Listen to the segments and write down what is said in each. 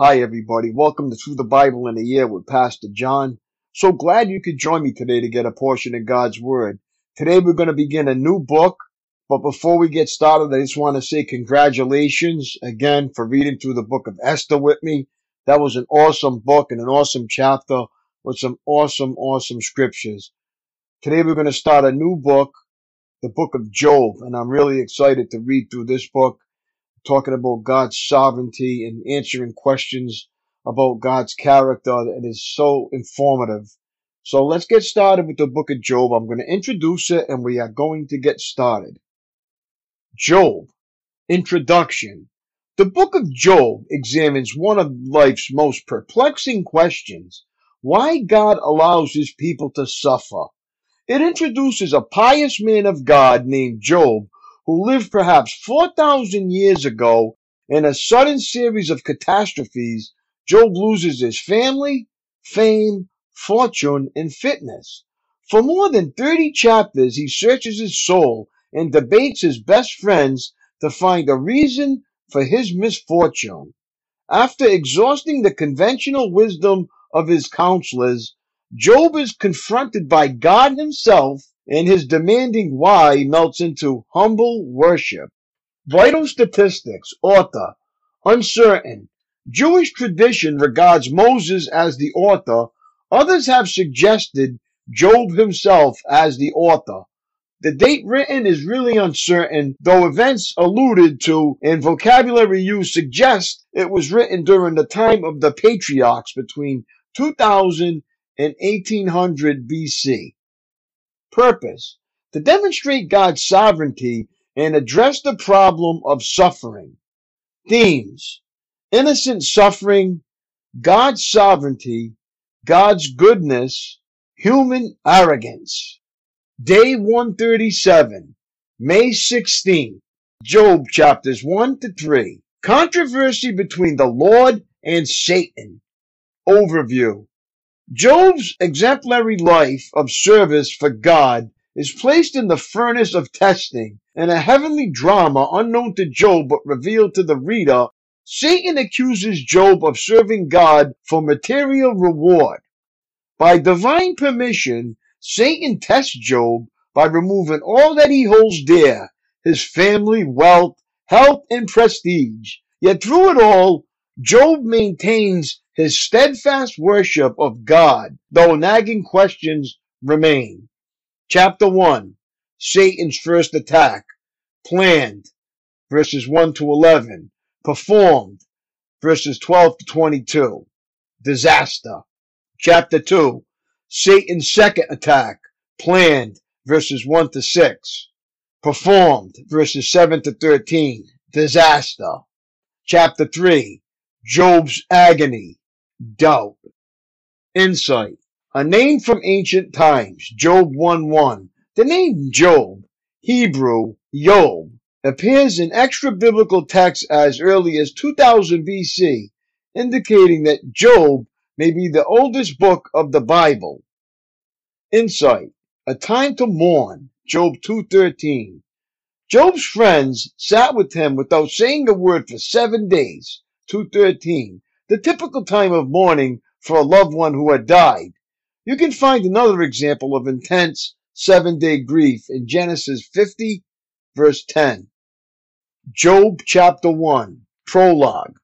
Hi, everybody. Welcome to Through the Bible in a Year with Pastor John. So glad you could join me today to get a portion of God's Word. Today we're going to begin a new book, but before we get started, I just want to say congratulations again for reading through the book of Esther with me. That was an awesome book and an awesome chapter with some awesome, awesome scriptures. Today we're going to start a new book, the book of Job, and I'm really excited to read through this book talking about God's sovereignty and answering questions about God's character. It is so informative. So let's get started with the book of Job. I'm going to introduce it and we are going to get started. Job. Introduction. The book of Job examines one of life's most perplexing questions. Why God allows his people to suffer. It introduces a pious man of God named Job who lived perhaps 4,000 years ago in a sudden series of catastrophes, Job loses his family, fame, fortune, and fitness. For more than 30 chapters, he searches his soul and debates his best friends to find a reason for his misfortune. After exhausting the conventional wisdom of his counselors, Job is confronted by God himself and his demanding why melts into humble worship. Vital statistics, author, uncertain. Jewish tradition regards Moses as the author. Others have suggested Job himself as the author. The date written is really uncertain, though events alluded to and vocabulary used suggest it was written during the time of the patriarchs between 2000 and 1800 BC. Purpose to demonstrate God's sovereignty and address the problem of suffering. Themes innocent suffering, God's sovereignty, God's goodness, human arrogance. Day 137, May 16, Job chapters 1 to 3. Controversy between the Lord and Satan. Overview. Job's exemplary life of service for God is placed in the furnace of testing. In a heavenly drama unknown to Job but revealed to the reader, Satan accuses Job of serving God for material reward. By divine permission, Satan tests Job by removing all that he holds dear his family, wealth, health, and prestige. Yet through it all, Job maintains his steadfast worship of God, though nagging questions remain. Chapter 1 Satan's first attack. Planned, verses 1 to 11. Performed, verses 12 to 22. Disaster. Chapter 2 Satan's second attack. Planned, verses 1 to 6. Performed, verses 7 to 13. Disaster. Chapter 3 Job's agony doubt. Insight. A name from ancient times, Job 1-1. The name Job, Hebrew, Yob, appears in extra biblical texts as early as 2000 BC, indicating that Job may be the oldest book of the Bible. Insight. A time to mourn, Job 2.13. Job's friends sat with him without saying a word for seven days, 213 the typical time of mourning for a loved one who had died. You can find another example of intense seven day grief in Genesis 50, verse 10. Job chapter 1, prologue.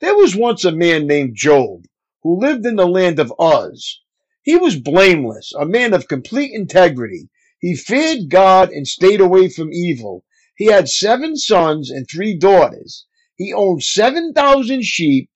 There was once a man named Job who lived in the land of Uz. He was blameless, a man of complete integrity. He feared God and stayed away from evil. He had seven sons and three daughters. He owned 7,000 sheep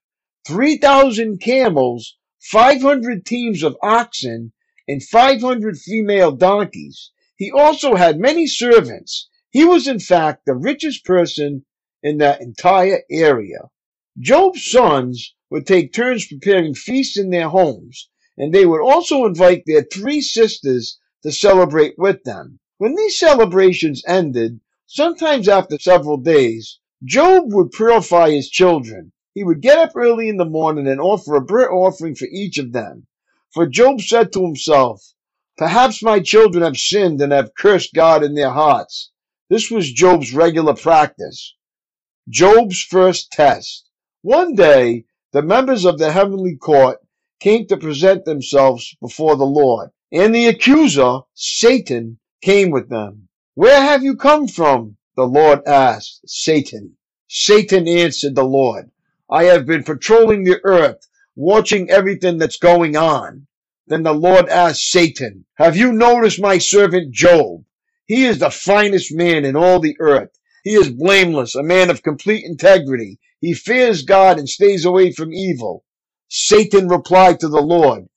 3,000 camels, 500 teams of oxen, and 500 female donkeys. He also had many servants. He was in fact the richest person in that entire area. Job's sons would take turns preparing feasts in their homes, and they would also invite their three sisters to celebrate with them. When these celebrations ended, sometimes after several days, Job would purify his children. He would get up early in the morning and offer a burnt offering for each of them. For Job said to himself, Perhaps my children have sinned and have cursed God in their hearts. This was Job's regular practice. Job's first test. One day, the members of the heavenly court came to present themselves before the Lord, and the accuser, Satan, came with them. Where have you come from? The Lord asked Satan. Satan answered the Lord, I have been patrolling the earth, watching everything that's going on. Then the Lord asked Satan, Have you noticed my servant Job? He is the finest man in all the earth. He is blameless, a man of complete integrity. He fears God and stays away from evil. Satan replied to the Lord,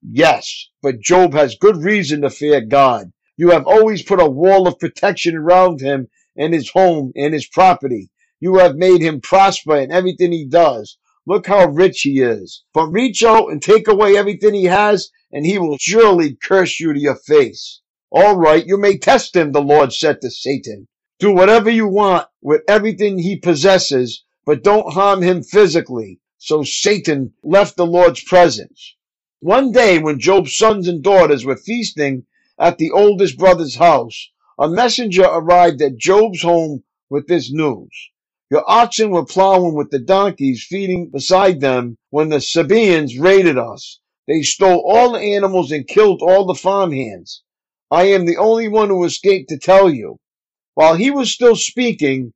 Yes, but Job has good reason to fear God. You have always put a wall of protection around him and his home and his property. You have made him prosper in everything he does. Look how rich he is. But reach out and take away everything he has, and he will surely curse you to your face. All right, you may test him, the Lord said to Satan. Do whatever you want with everything he possesses, but don't harm him physically. So Satan left the Lord's presence. One day, when Job's sons and daughters were feasting at the oldest brother's house, a messenger arrived at Job's home with this news. Your oxen were plowing with the donkeys feeding beside them when the Sabaeans raided us. They stole all the animals and killed all the farmhands. I am the only one who escaped to tell you. While he was still speaking,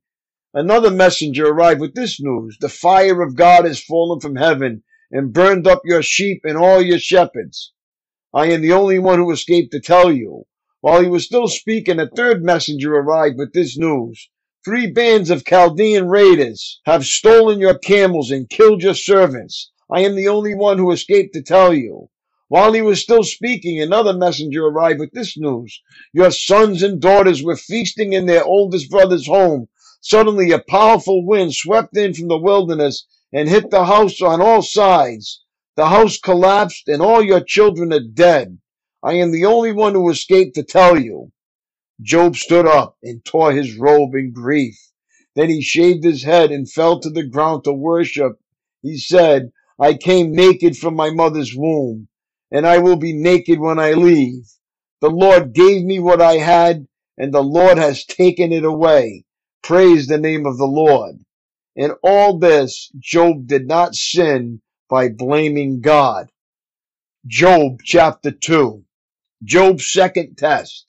another messenger arrived with this news. The fire of God has fallen from heaven and burned up your sheep and all your shepherds. I am the only one who escaped to tell you. While he was still speaking, a third messenger arrived with this news. Three bands of Chaldean raiders have stolen your camels and killed your servants. I am the only one who escaped to tell you. While he was still speaking, another messenger arrived with this news. Your sons and daughters were feasting in their oldest brother's home. Suddenly a powerful wind swept in from the wilderness and hit the house on all sides. The house collapsed and all your children are dead. I am the only one who escaped to tell you. Job stood up and tore his robe in grief. Then he shaved his head and fell to the ground to worship. He said, I came naked from my mother's womb, and I will be naked when I leave. The Lord gave me what I had, and the Lord has taken it away. Praise the name of the Lord. In all this, Job did not sin by blaming God. Job chapter 2. Job's second test.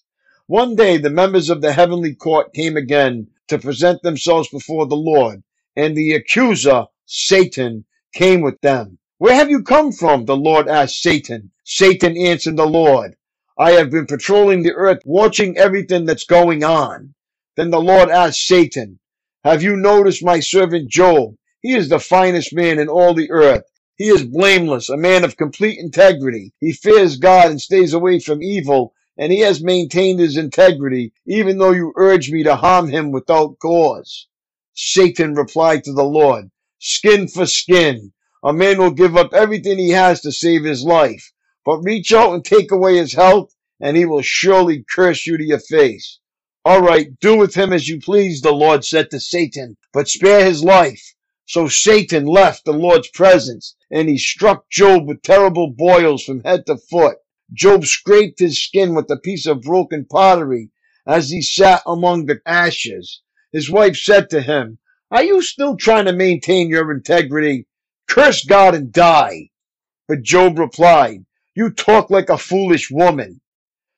One day the members of the heavenly court came again to present themselves before the Lord, and the accuser, Satan, came with them. Where have you come from? The Lord asked Satan. Satan answered the Lord, I have been patrolling the earth, watching everything that's going on. Then the Lord asked Satan, Have you noticed my servant Job? He is the finest man in all the earth. He is blameless, a man of complete integrity. He fears God and stays away from evil and he has maintained his integrity, even though you urge me to harm him without cause. Satan replied to the Lord, Skin for skin. A man will give up everything he has to save his life, but reach out and take away his health, and he will surely curse you to your face. All right, do with him as you please, the Lord said to Satan, but spare his life. So Satan left the Lord's presence, and he struck Job with terrible boils from head to foot. Job scraped his skin with a piece of broken pottery as he sat among the ashes. His wife said to him, Are you still trying to maintain your integrity? Curse God and die. But Job replied, You talk like a foolish woman.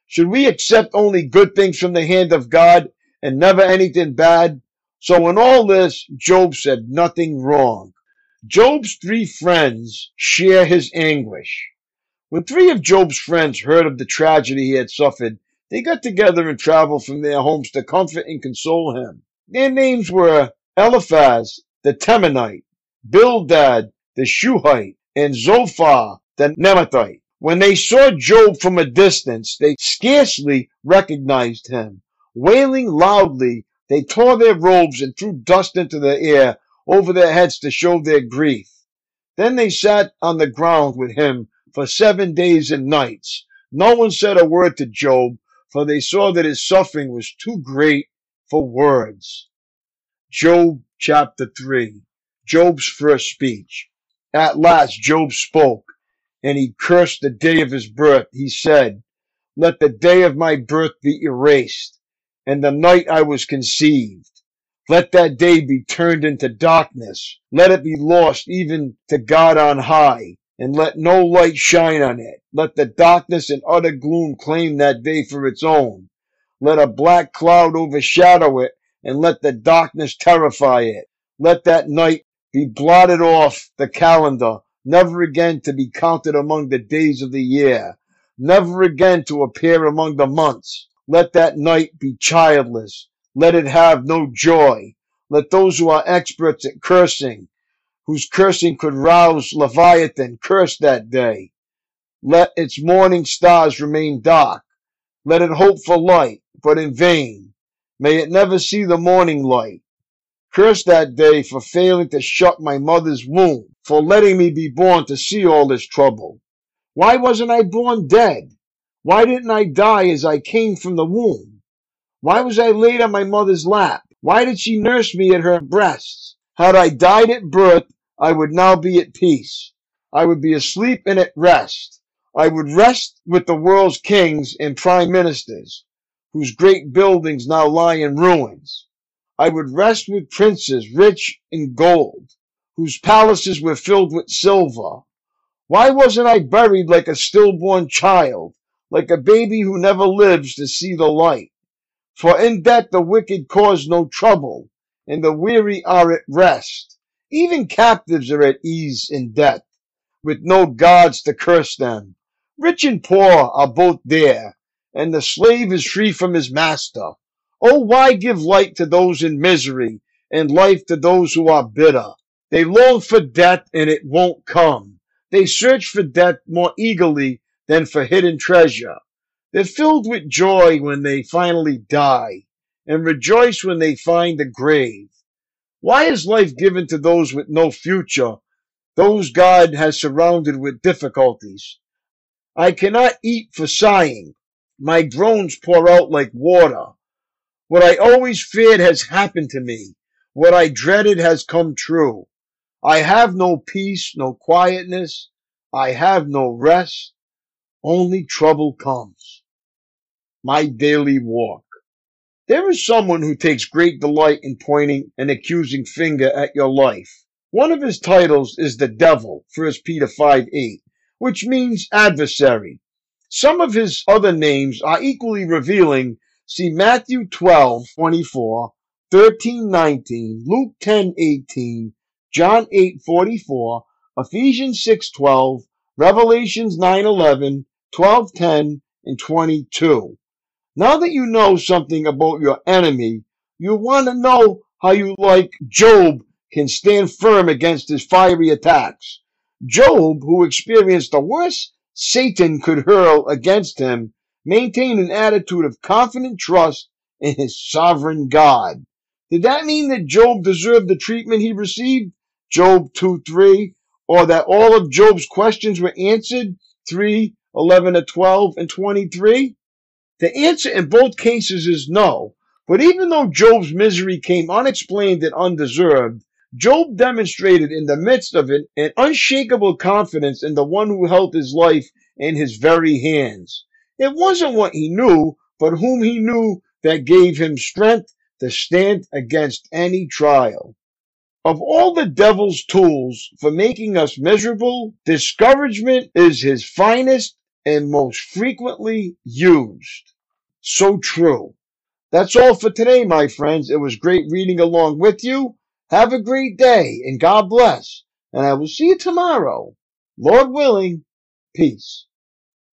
Should we accept only good things from the hand of God and never anything bad? So in all this, Job said nothing wrong. Job's three friends share his anguish. When three of Job's friends heard of the tragedy he had suffered, they got together and traveled from their homes to comfort and console him. Their names were Eliphaz the Temanite, Bildad the Shuhite, and Zophar the Naamathite. When they saw Job from a distance, they scarcely recognized him. Wailing loudly, they tore their robes and threw dust into the air over their heads to show their grief. Then they sat on the ground with him for seven days and nights. No one said a word to Job, for they saw that his suffering was too great for words. Job chapter 3. Job's first speech. At last Job spoke, and he cursed the day of his birth. He said, Let the day of my birth be erased, and the night I was conceived. Let that day be turned into darkness. Let it be lost even to God on high, and let no light shine on it. Let the darkness and utter gloom claim that day for its own. Let a black cloud overshadow it, and let the darkness terrify it. Let that night be blotted off the calendar, never again to be counted among the days of the year, never again to appear among the months. Let that night be childless, let it have no joy. Let those who are experts at cursing, whose cursing could rouse Leviathan, curse that day. Let its morning stars remain dark. Let it hope for light, but in vain. May it never see the morning light. Curse that day for failing to shut my mother's womb, for letting me be born to see all this trouble. Why wasn't I born dead? Why didn't I die as I came from the womb? Why was I laid on my mother's lap? Why did she nurse me at her breasts? Had I died at birth, I would now be at peace. I would be asleep and at rest. I would rest with the world's kings and prime ministers, whose great buildings now lie in ruins. I would rest with princes rich in gold, whose palaces were filled with silver. Why wasn't I buried like a stillborn child, like a baby who never lives to see the light? For in death the wicked cause no trouble, and the weary are at rest. Even captives are at ease in death, with no gods to curse them. Rich and poor are both there, and the slave is free from his master. Oh, why give light to those in misery, and life to those who are bitter? They long for death, and it won't come. They search for death more eagerly than for hidden treasure. They're filled with joy when they finally die and rejoice when they find the grave. Why is life given to those with no future, those God has surrounded with difficulties? I cannot eat for sighing. My groans pour out like water. What I always feared has happened to me. What I dreaded has come true. I have no peace, no quietness. I have no rest. Only trouble comes. My daily walk. There is someone who takes great delight in pointing an accusing finger at your life. One of his titles is the devil, 1 Peter 5 8, which means adversary. Some of his other names are equally revealing. See Matthew 12 24, 13 19, Luke 10 18, John 8 44, Ephesians 6 12, Revelations 9 11, 12 10, and 22. Now that you know something about your enemy, you want to know how you, like Job, can stand firm against his fiery attacks. Job, who experienced the worst Satan could hurl against him, maintained an attitude of confident trust in his sovereign God. Did that mean that Job deserved the treatment he received? Job 2 3. Or that all of Job's questions were answered? 3 11 to 12 and 23? The answer in both cases is no. But even though Job's misery came unexplained and undeserved, Job demonstrated in the midst of it an unshakable confidence in the one who held his life in his very hands. It wasn't what he knew, but whom he knew that gave him strength to stand against any trial. Of all the devil's tools for making us miserable, discouragement is his finest and most frequently used. So true. That's all for today, my friends. It was great reading along with you. Have a great day and God bless. And I will see you tomorrow. Lord willing, peace.